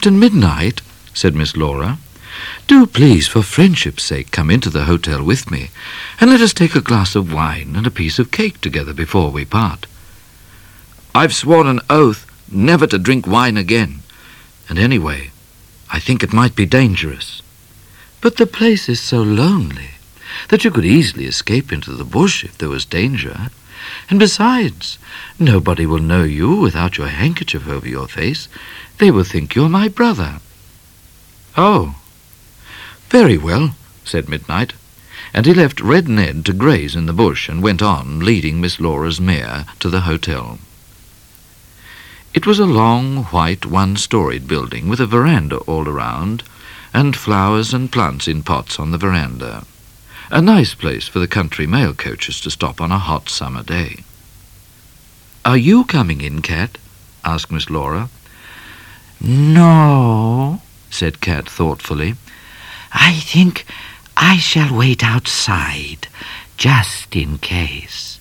Captain Midnite, said Miss Laura, do please, for friendship's sake, come into the hotel with me, and let us take a glass of wine and a piece of cake together before we part. I've sworn an oath never to drink wine again, and anyway, I think it might be dangerous. But the place is so lonely that you could easily escape into the bush if there was danger. And besides, nobody will know you without your handkerchief over your face. They will think you're my brother. Oh, very well, said Midnite, and he left Red Ned to graze in the bush and went on, leading Miss Laura's mare to the hotel. It was a long, white, one-storied building with a veranda all around, and flowers and plants in pots on the veranda. A nice place for the country mail coaches to stop on a hot summer day. Are you coming in, Cat? asked Miss Laura. No, said Cat thoughtfully. I think I shall wait outside, just in case.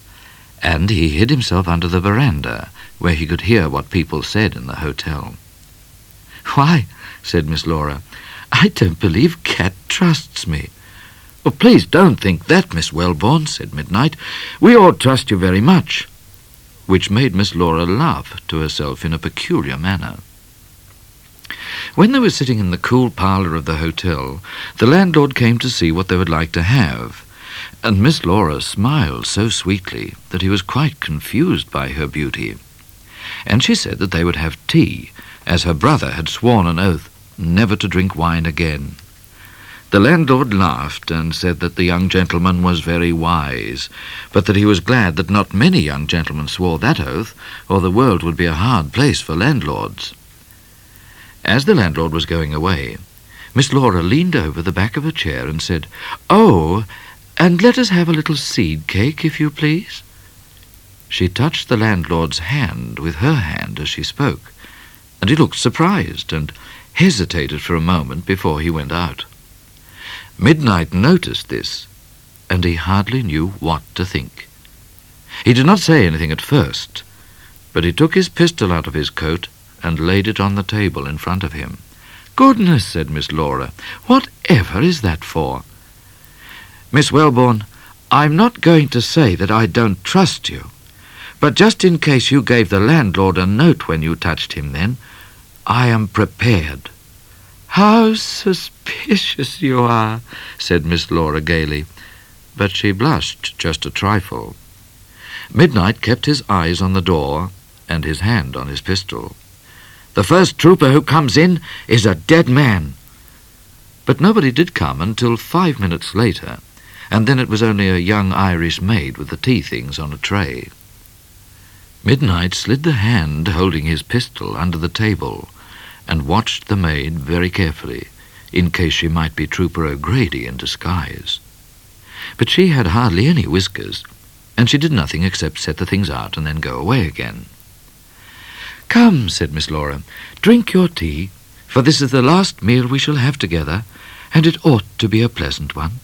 And he hid himself under the veranda, where he could hear what people said in the hotel. Why, said Miss Laura, I don't believe Cat trusts me. Oh, please don't think that, Miss Wellborn, said Midnite. We all trust you very much. Which made Miss Laura laugh to herself in a peculiar manner. When they were sitting in the cool parlour of the hotel, the landlord came to see what they would like to have, and Miss Laura smiled so sweetly that he was quite confused by her beauty. And she said that they would have tea, as her brother had sworn an oath never to drink wine again. The landlord laughed and said that the young gentleman was very wise, but that he was glad that not many young gentlemen swore that oath, or the world would be a hard place for landlords. As the landlord was going away, Miss Laura leaned over the back of a chair and said, Oh, and let us have a little seed cake, if you please. She touched the landlord's hand with her hand as she spoke, and he looked surprised and hesitated for a moment before he went out. Midnite noticed this, and he hardly knew what to think. He did not say anything at first, but he took his pistol out of his coat and laid it on the table in front of him. Goodness, said Miss Laura, whatever is that for? Miss Wellborn, I'm not going to say that I don't trust you, but just in case you gave the landlord a note when you touched him then, I am prepared. How suspicious you are, said Miss Laura gaily, but she blushed just a trifle. Midnite kept his eyes on the door and his hand on his pistol. The first trooper who comes in is a dead man. But nobody did come until five minutes later, and then it was only a young Irish maid with the tea things on a tray. Midnite slid the hand holding his pistol under the table and watched the maid very carefully, in case she might be Trooper O'Grady in disguise. But she had hardly any whiskers, and she did nothing except set the things out and then go away again. Come, said Miss Laura, drink your tea, for this is the last meal we shall have together, and it ought to be a pleasant one.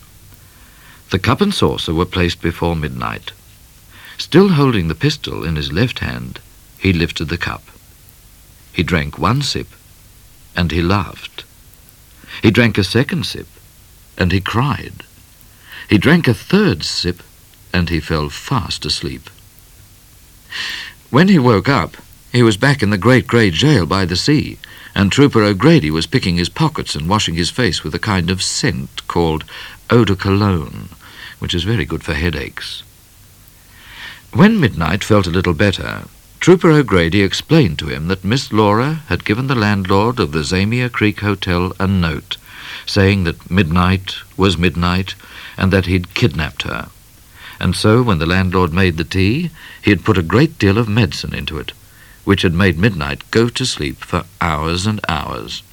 The cup and saucer were placed before Midnite. Still holding the pistol in his left hand, he lifted the cup. He drank one sip and he laughed. He drank a second sip, and he cried. He drank a third sip, and he fell fast asleep. When he woke up, he was back in the great grey jail by the sea, and Trooper O'Grady was picking his pockets and washing his face with a kind of scent called eau de cologne, which is very good for headaches. When Midnite felt a little better, Trooper O'Grady explained to him that Miss Laura had given the landlord of the Zamia Creek Hotel a note, saying that Midnite was Midnite, and that he'd kidnapped her. And so, when the landlord made the tea, he had put a great deal of medicine into it, which had made Midnite go to sleep for hours and hours.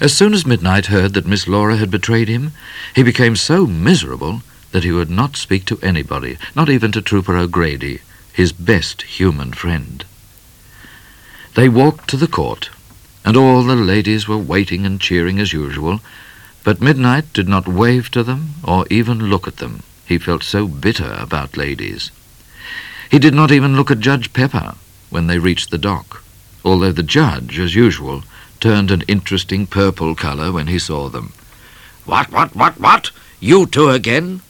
As soon as Midnite heard that Miss Laura had betrayed him, he became so miserable that he would not speak to anybody, not even to Trooper O'Grady, his best human friend. They walked to the court, and all the ladies were waiting and cheering as usual, but Midnite did not wave to them or even look at them. He felt so bitter about ladies. He did not even look at Judge Pepper when they reached the dock. although the judge, as usual, turned an interesting purple colour when he saw them. What, what, what, what? You two again?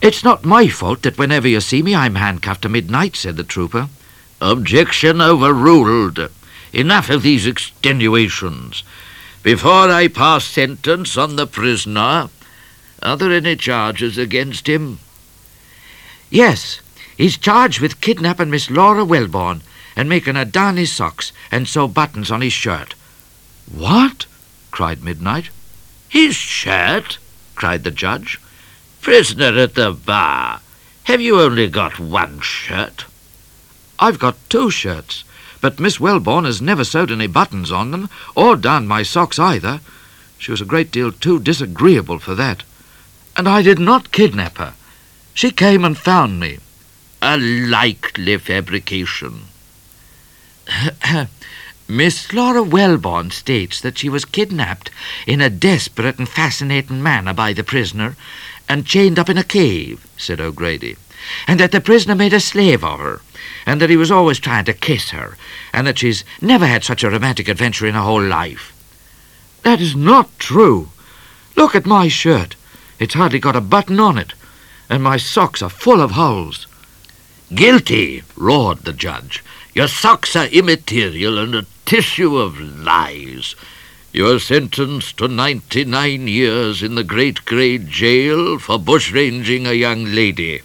It's not my fault that whenever you see me I'm handcuffed to Midnite, said the trooper. Objection overruled. Enough of these extenuations. Before I pass sentence on the prisoner, are there any charges against him? Yes, he's charged with kidnapping Miss Laura Wellborn and making her darn his socks and sew buttons on his shirt. What? cried Midnite. His shirt? cried the judge. Prisoner at the bar, have you only got one shirt? I've got two shirts, but Miss Wellborn has never sewed any buttons on them, or darned my socks either. She was a great deal too disagreeable for that. And I did not kidnap her. She came and found me. A likely fabrication. Miss Laura Wellborn states that she was kidnapped in a desperate and fascinating manner by the prisoner and chained up in a cave, said O'Grady, and that the prisoner made a slave of her, and that he was always trying to kiss her, and that she's never had such a romantic adventure in her whole life. That is not true. Look at my shirt. It's hardly got a button on it, and my socks are full of holes. Guilty, roared the judge. Your socks are immaterial and a tissue of lies. You are sentenced to ninety-nine years in the Great Grey Jail for bushranging a young lady.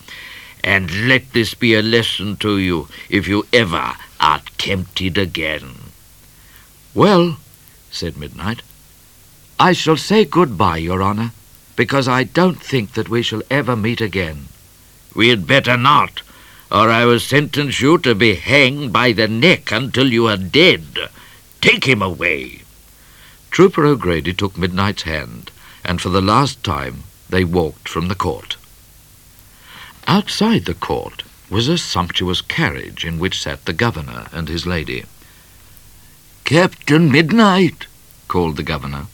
And let this be a lesson to you if you ever are tempted again. Well, said Midnite, I shall say good-bye, Your Honour, because I don't think that we shall ever meet again. We had better not or I will sentence you to be hanged by the neck until you are dead. Take him away. Trooper O'Grady took Midnite's hand, and for the last time they walked from the court. Outside the court was a sumptuous carriage in which sat the governor and his lady. Captain Midnite, called the governor,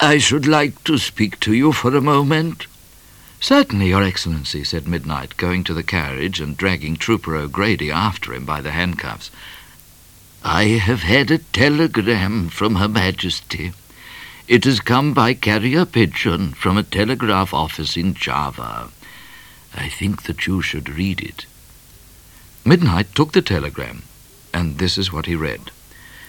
I should like to speak to you for a moment. Certainly, Your Excellency, said Midnite, going to the carriage and dragging Trooper O'Grady after him by the handcuffs. I have had a telegram from Her Majesty. It has come by carrier pigeon from a telegraph office in Java. I think that you should read it. Midnite took the telegram, and this is what he read.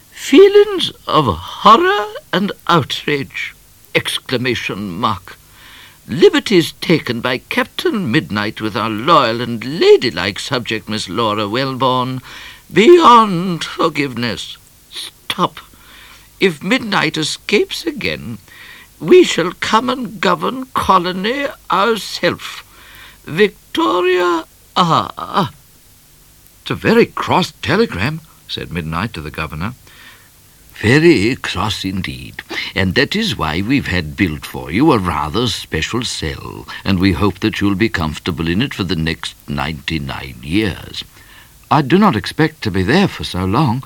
Feelings of horror and outrage! Exclamation mark liberties taken by Captain Midnite with our loyal and ladylike subject, Miss Laura Wellborn, beyond forgiveness. Stop. If Midnite escapes again, we shall come and govern colony ourselves. Victoria Ah. It's a very cross telegram, said Midnite to the governor. Very cross indeed, and that is why we've had built for you a rather special cell, and we hope that you'll be comfortable in it for the next ninety-nine years. I do not expect to be there for so long,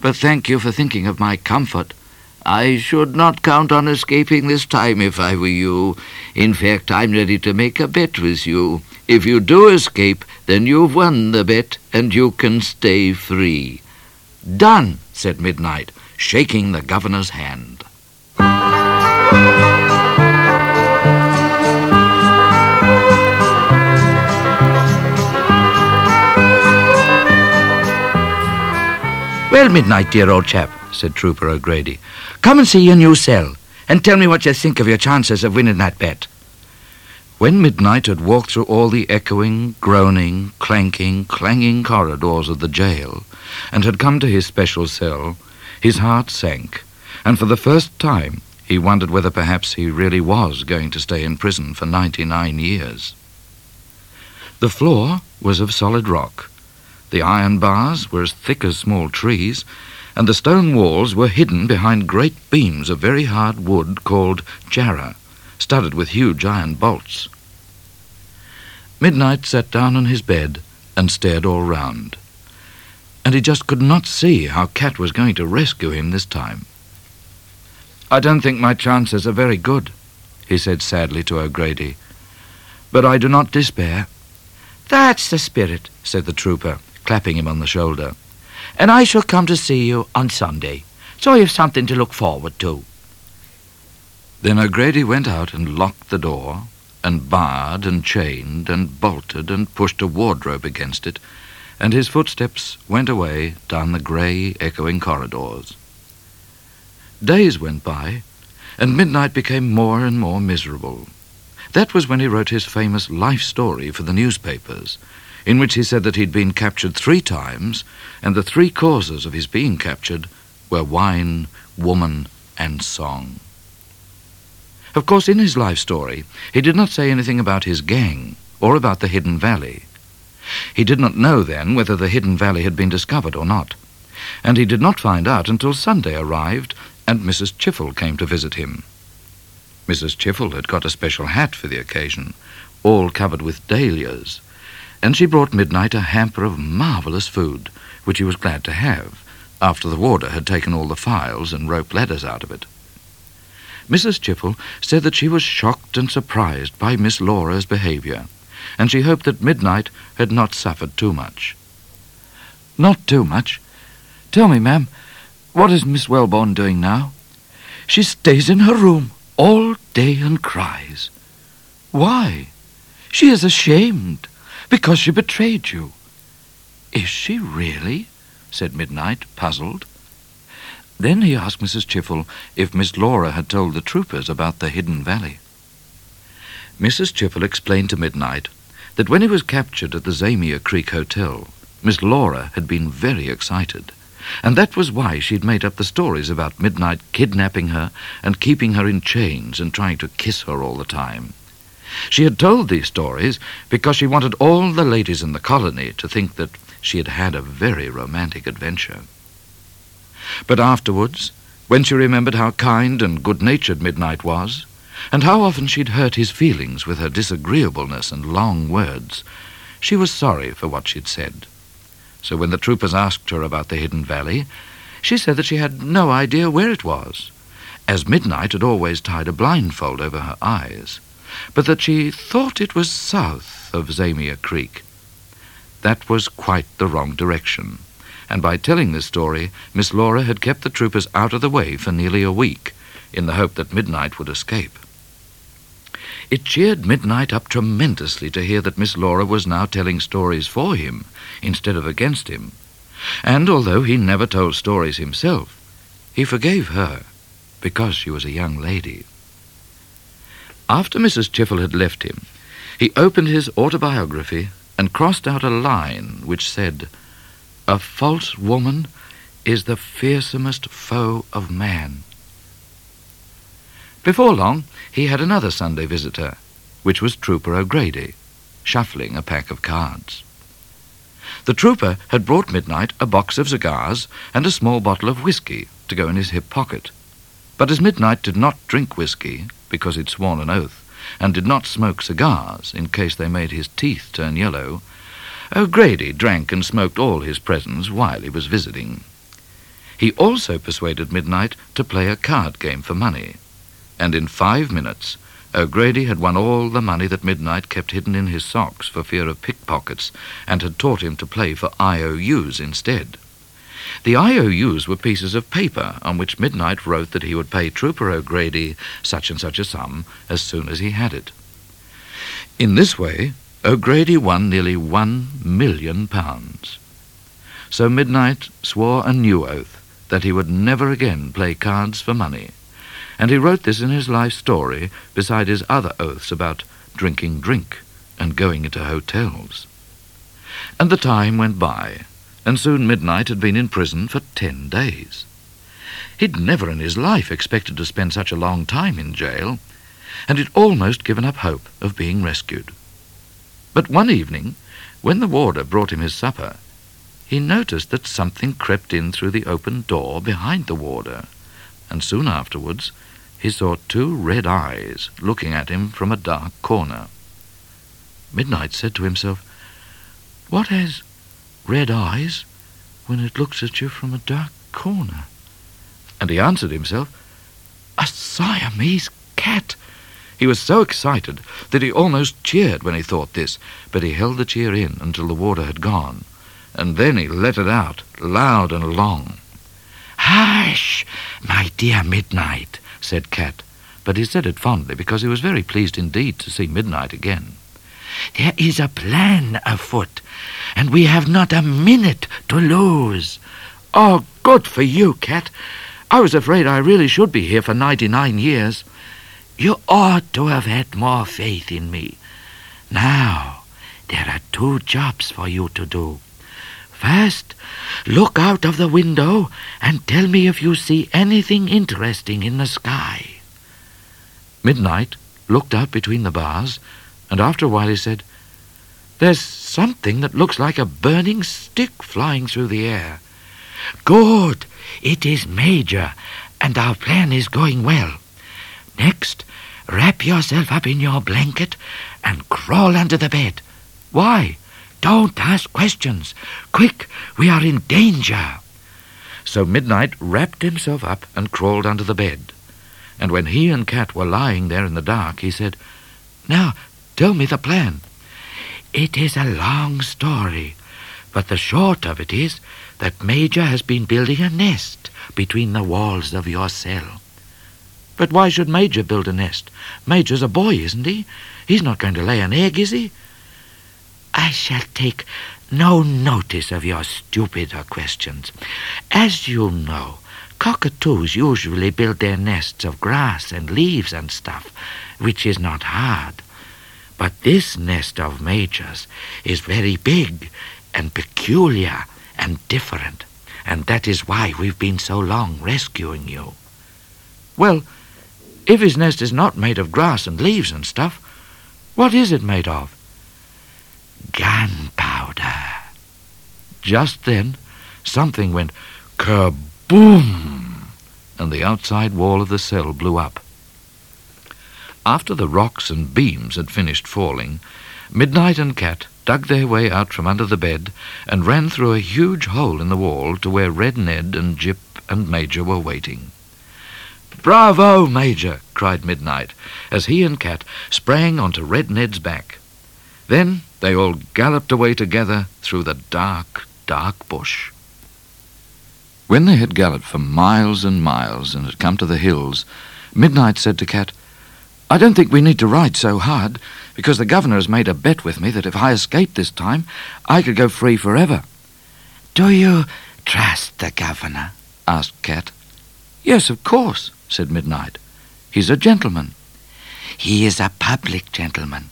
but thank you for thinking of my comfort. I should not count on escaping this time if I were you. In fact, I'm ready to make a bet with you. If you do escape, then you've won the bet, and you can stay free. Done, said Midnite shaking the governor's hand. Well, Midnite, dear old chap, said Trooper O'Grady, come and see your new cell, and tell me what you think of your chances of winning that bet. When Midnite had walked through all the echoing, groaning, clanking, clanging corridors of the jail, and had come to his special cell, his heart sank, and for the first time he wondered whether perhaps he really was going to stay in prison for ninety-nine years. The floor was of solid rock. The iron bars were as thick as small trees, and the stone walls were hidden behind great beams of very hard wood called jarrah, studded with huge iron bolts. Midnite sat down on his bed and stared all round and he just could not see how Cat was going to rescue him this time. I don't think my chances are very good, he said sadly to O'Grady. But I do not despair. That's the spirit, said the trooper, clapping him on the shoulder. and I shall come to see you on Sunday, so you've something to look forward to. Then O'Grady went out and locked the door, and barred and chained and bolted and pushed a wardrobe against it, and his footsteps went away down the grey, echoing corridors. Days went by, and Midnite became more and more miserable. That was when he wrote his famous life story for the newspapers, in which he said that he'd been captured three times, and the three causes of his being captured were wine, woman, and song. Of course, in his life story, he did not say anything about his gang or about the Hidden Valley. He did not know then whether the Hidden Valley had been discovered or not, and he did not find out until Sunday arrived and Mrs. Chiffle came to visit him. Mrs. Chiffle had got a special hat for the occasion, all covered with dahlias, and she brought Midnite a hamper of marvellous food, which he was glad to have, after the warder had taken all the files and rope ladders out of it. Mrs. Chiffle said that she was shocked and surprised by Miss Laura's behaviour, and she hoped that Midnite had not suffered too much. Not too much. Tell me, ma'am, what is Miss Wellborn doing now? She stays in her room all day and cries. Why? She is ashamed because she betrayed you. Is she really? said Midnite, puzzled. Then he asked Mrs. Chiffle if Miss Laura had told the troopers about the Hidden Valley. Mrs. Chiffle explained to Midnite that when he was captured at the Zamia Creek Hotel, Miss Laura had been very excited, and that was why she'd made up the stories about Midnite kidnapping her and keeping her in chains and trying to kiss her all the time. She had told these stories because she wanted all the ladies in the colony to think that she had had a very romantic adventure. But afterwards, when she remembered how kind and good-natured Midnite was, and how often she'd hurt his feelings with her disagreeableness and long words, she was sorry for what she'd said. So when the troopers asked her about the Hidden Valley, she said that she had no idea where it was, as Midnite had always tied a blindfold over her eyes, but that she thought it was south of Zamia Creek. That was quite the wrong direction and by telling this story, Miss Laura had kept the troopers out of the way for nearly a week, in the hope that Midnite would escape. It cheered Midnite up tremendously to hear that Miss Laura was now telling stories for him instead of against him, and although he never told stories himself, he forgave her because she was a young lady. After Mrs. Chiffle had left him, he opened his autobiography and crossed out a line which said, a false woman is the fearsomest foe of man. Before long, he had another Sunday visitor, which was Trooper O'Grady, shuffling a pack of cards. The trooper had brought Midnite a box of cigars and a small bottle of whisky to go in his hip pocket. But as Midnite did not drink whisky, because he'd sworn an oath, and did not smoke cigars in case they made his teeth turn yellow, O'Grady drank and smoked all his presents while he was visiting. He also persuaded Midnite to play a card game for money, and in five minutes O'Grady had won all the money that Midnite kept hidden in his socks for fear of pickpockets, and had taught him to play for IOUs instead. The IOUs were pieces of paper on which Midnite wrote that he would pay Trooper O'Grady such and such a sum as soon as he had it. In this way, O'Grady won nearly one million pounds. So Midnite swore a new oath that he would never again play cards for money, and he wrote this in his life story beside his other oaths about drinking drink and going into hotels. And the time went by, and soon Midnite had been in prison for ten days. He'd never in his life expected to spend such a long time in jail, and he'd almost given up hope of being rescued. But one evening, when the warder brought him his supper, he noticed that something crept in through the open door behind the warder, and soon afterwards he saw two red eyes looking at him from a dark corner. Midnite said to himself, What has red eyes when it looks at you from a dark corner? And he answered himself, A Siamese cat! He was so excited that he almost cheered when he thought this, but he held the cheer in until the water had gone, and then he let it out, loud and long. Hush, my dear Midnite, said Cat, but he said it fondly because he was very pleased indeed to see Midnite again. There is a plan afoot, and we have not a minute to lose. Oh, good for you, Cat. I was afraid I really should be here for ninety-nine years. You ought to have had more faith in me. Now, there are two jobs for you to do. First, look out of the window and tell me if you see anything interesting in the sky. Midnite looked out between the bars, and after a while he said, There's something that looks like a burning stick flying through the air. Good. It is Major, and our plan is going well. Next, wrap yourself up in your blanket and crawl under the bed. Why? Don't ask questions. Quick, we are in danger. So Midnite wrapped himself up and crawled under the bed. And when he and Cat were lying there in the dark, he said, Now, tell me the plan. It is a long story, but the short of it is that Major has been building a nest between the walls of your cell. But why should Major build a nest? Major's a boy, isn't he? He's not going to lay an egg, is he? I shall take no notice of your stupider questions. As you know, cockatoos usually build their nests of grass and leaves and stuff, which is not hard. But this nest of Major's is very big and peculiar and different, and that is why we've been so long rescuing you. Well, if his nest is not made of grass and leaves and stuff, what is it made of? Gunpowder. Just then, something went kaboom, and the outside wall of the cell blew up. After the rocks and beams had finished falling, Midnite and Cat dug their way out from under the bed and ran through a huge hole in the wall to where Red Ned and Jip and Major were waiting. Bravo, Major! cried Midnite, as he and Cat sprang onto Red Ned's back. Then they all galloped away together through the dark, dark bush. When they had galloped for miles and miles and had come to the hills, Midnite said to Cat, I don't think we need to ride so hard, because the governor has made a bet with me that if I escape this time, I could go free forever. Do you trust the governor? asked Cat. Yes, of course, said Midnite. He's a gentleman. He is a public gentleman,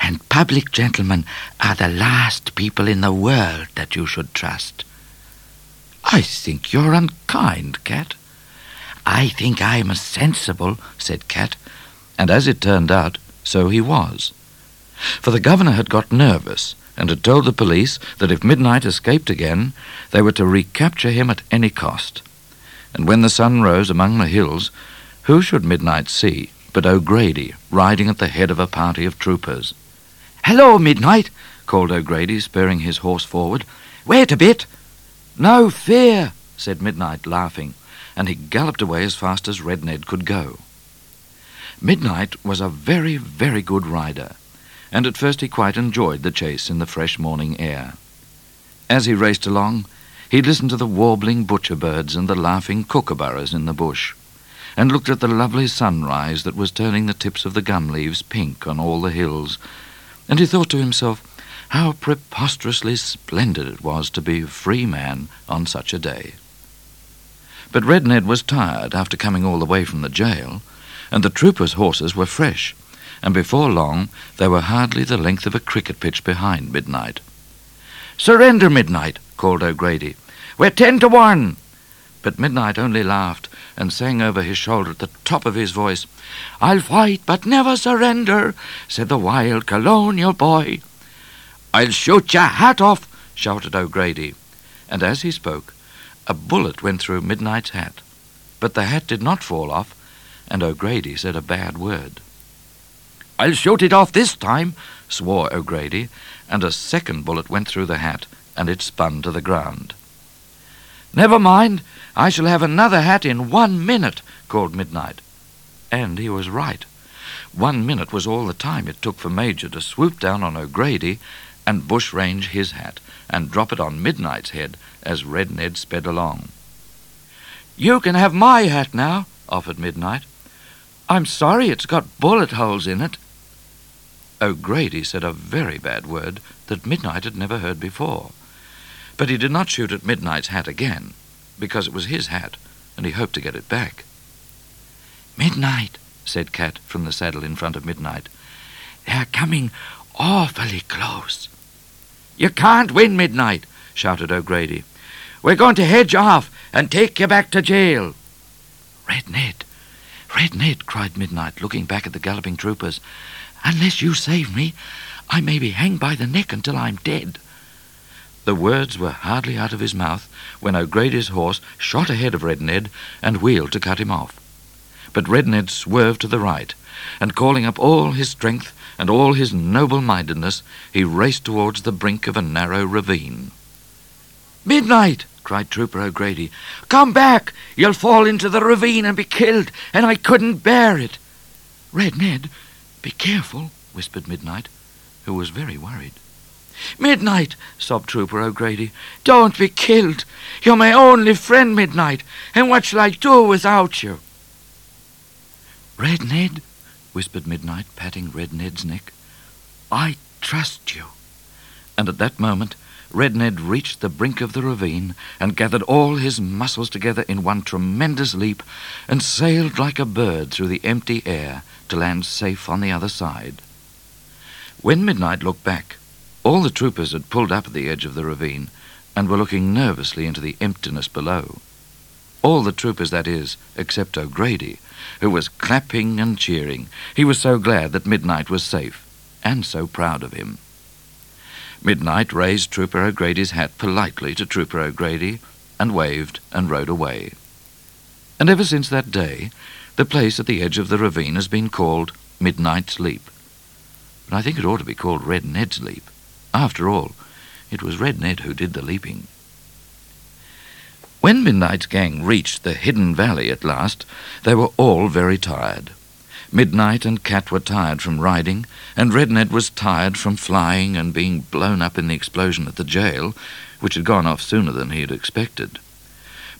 and public gentlemen are the last people in the world that you should trust. I think you're unkind, Cat. I think I'm sensible, said Cat, and as it turned out, so he was. For the governor had got nervous and had told the police that if Midnite escaped again, they were to recapture him at any cost. And when the sun rose among the hills, who should Midnite see but O'Grady riding at the head of a party of troopers? Hello, Midnite, called O'Grady, spurring his horse forward. Wait a bit. No fear, said Midnite, laughing, and he galloped away as fast as Red Ned could go. Midnite was a very, very good rider, and at first he quite enjoyed the chase in the fresh morning air. As he raced along, he listened to the warbling butcher birds and the laughing kookaburras in the bush, and looked at the lovely sunrise that was turning the tips of the gum leaves pink on all the hills, and he thought to himself how preposterously splendid it was to be a free man on such a day. But Red Ned was tired after coming all the way from the jail, and the troopers' horses were fresh, and before long they were hardly the length of a cricket pitch behind Midnite. Surrender, Midnite, called O'Grady. We're ten to one. But Midnite only laughed and sang over his shoulder at the top of his voice, I'll fight but never surrender, said the wild colonial boy. I'll shoot your hat off, shouted O'Grady, and as he spoke, a bullet went through Midnite's hat. But the hat did not fall off, and O'Grady said a bad word. I'll shoot it off this time, swore O'Grady, and a second bullet went through the hat, and it spun to the ground. Never mind, I shall have another hat in one minute, called Midnite. And he was right. One minute was all the time it took for Major to swoop down on O'Grady and bushrange his hat, and drop it on Midnite's head as Red Ned sped along. You can have my hat now, offered Midnite. I'm sorry it's got bullet holes in it. O'Grady said a very bad word that Midnite had never heard before. But he did not shoot at Midnite's hat again, because it was his hat, and he hoped to get it back. Midnite, said Cat from the saddle in front of Midnite. They're coming awfully close. You can't win, Midnite, shouted O'Grady. We're going to hedge off and take you back to jail. Red Ned, Red Ned, cried Midnite, looking back at the galloping troopers. Unless you save me, I may be hanged by the neck until I'm dead. The words were hardly out of his mouth when O'Grady's horse shot ahead of Red Ned and wheeled to cut him off. But Red Ned swerved to the right, and calling up all his strength and all his noble-mindedness, he raced towards the brink of a narrow ravine. Midnite! cried Trooper O'Grady. Come back! You'll fall into the ravine and be killed, and I couldn't bear it. Red Ned, be careful, whispered Midnite, who was very worried. Midnite, sobbed Trooper O'Grady. Don't be killed. You're my only friend, Midnite, and what shall I do without you? Red Ned, whispered Midnite, patting Red Ned's neck, I trust you. And at that moment, Red Ned reached the brink of the ravine and gathered all his muscles together in one tremendous leap and sailed like a bird through the empty air to land safe on the other side. When Midnite looked back, all the troopers had pulled up at the edge of the ravine and were looking nervously into the emptiness below. All the troopers, that is, except O'Grady, who was clapping and cheering. He was so glad that Midnite was safe, and so proud of him. Midnite raised Trooper O'Grady's hat politely to Trooper O'Grady, and waved and rode away. And ever since that day, the place at the edge of the ravine has been called Midnite's Leap. But I think it ought to be called Red Ned's Leap. After all, it was Red Ned who did the leaping. When Midnite's gang reached the hidden valley at last, they were all very tired. Midnite and Cat were tired from riding, and Red Ned was tired from flying and being blown up in the explosion at the jail, which had gone off sooner than he had expected.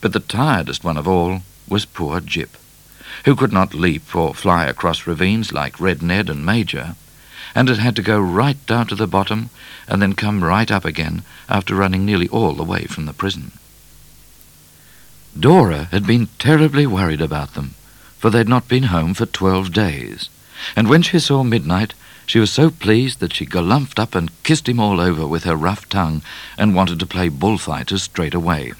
But the tiredest one of all was poor Jip, who could not leap or fly across ravines like Red Ned and Major, and had had to go right down to the bottom and then come right up again after running nearly all the way from the prison. Dora had been terribly worried about them, for they'd not been home for twelve days, and when she saw Midnite, she was so pleased that she galumphed up and kissed him all over with her rough tongue and wanted to play bullfighters straight away.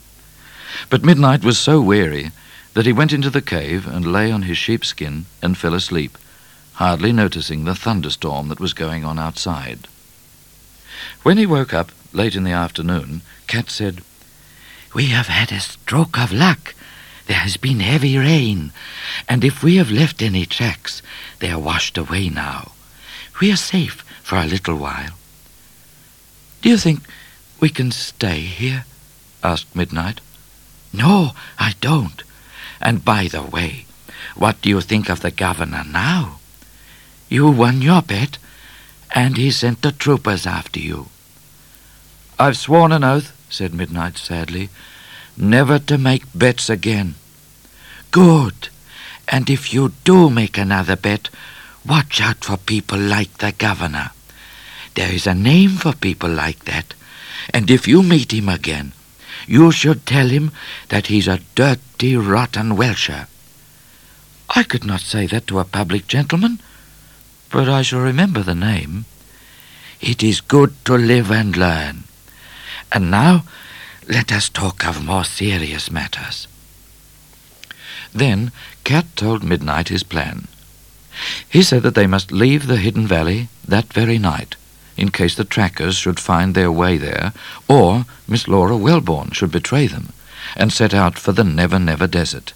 But Midnite was so weary that he went into the cave and lay on his sheepskin and fell asleep, hardly noticing the thunderstorm that was going on outside. When he woke up late in the afternoon, Cat said, we have had a stroke of luck. There has been heavy rain, and if we have left any tracks, they are washed away now. We are safe for a little while. Do you think we can stay here? asked Midnite. No, I don't. And by the way, what do you think of the governor now? You won your bet, and he sent the troopers after you. I've sworn an oath said Midnite sadly, never to make bets again. Good. And if you do make another bet, watch out for people like the governor. There is a name for people like that, and if you meet him again, you should tell him that he's a dirty, rotten Welsher. I could not say that to a public gentleman, but I shall remember the name. It is good to live and learn. And now let us talk of more serious matters. Then Cat told Midnite his plan. He said that they must leave the hidden valley that very night, in case the trackers should find their way there, or Miss Laura Wellborn should betray them, and set out for the Never Never Desert.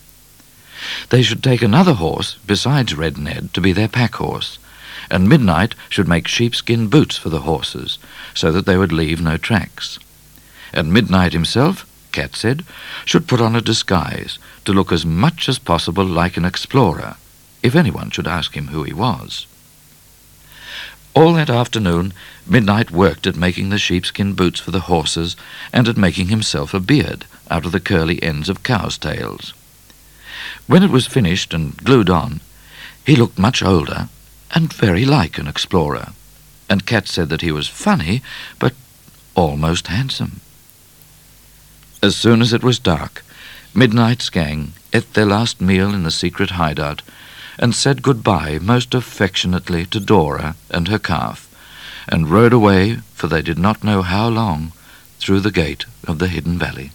They should take another horse besides Red Ned to be their pack horse, and Midnite should make sheepskin boots for the horses, so that they would leave no tracks and Midnite himself, Cat said, should put on a disguise to look as much as possible like an explorer, if anyone should ask him who he was. All that afternoon, Midnite worked at making the sheepskin boots for the horses and at making himself a beard out of the curly ends of cows' tails. When it was finished and glued on, he looked much older and very like an explorer, and Cat said that he was funny, but almost handsome. As soon as it was dark, Midnite's gang ate their last meal in the secret hideout and said good-bye most affectionately to Dora and her calf, and rode away, for they did not know how long, through the gate of the hidden valley.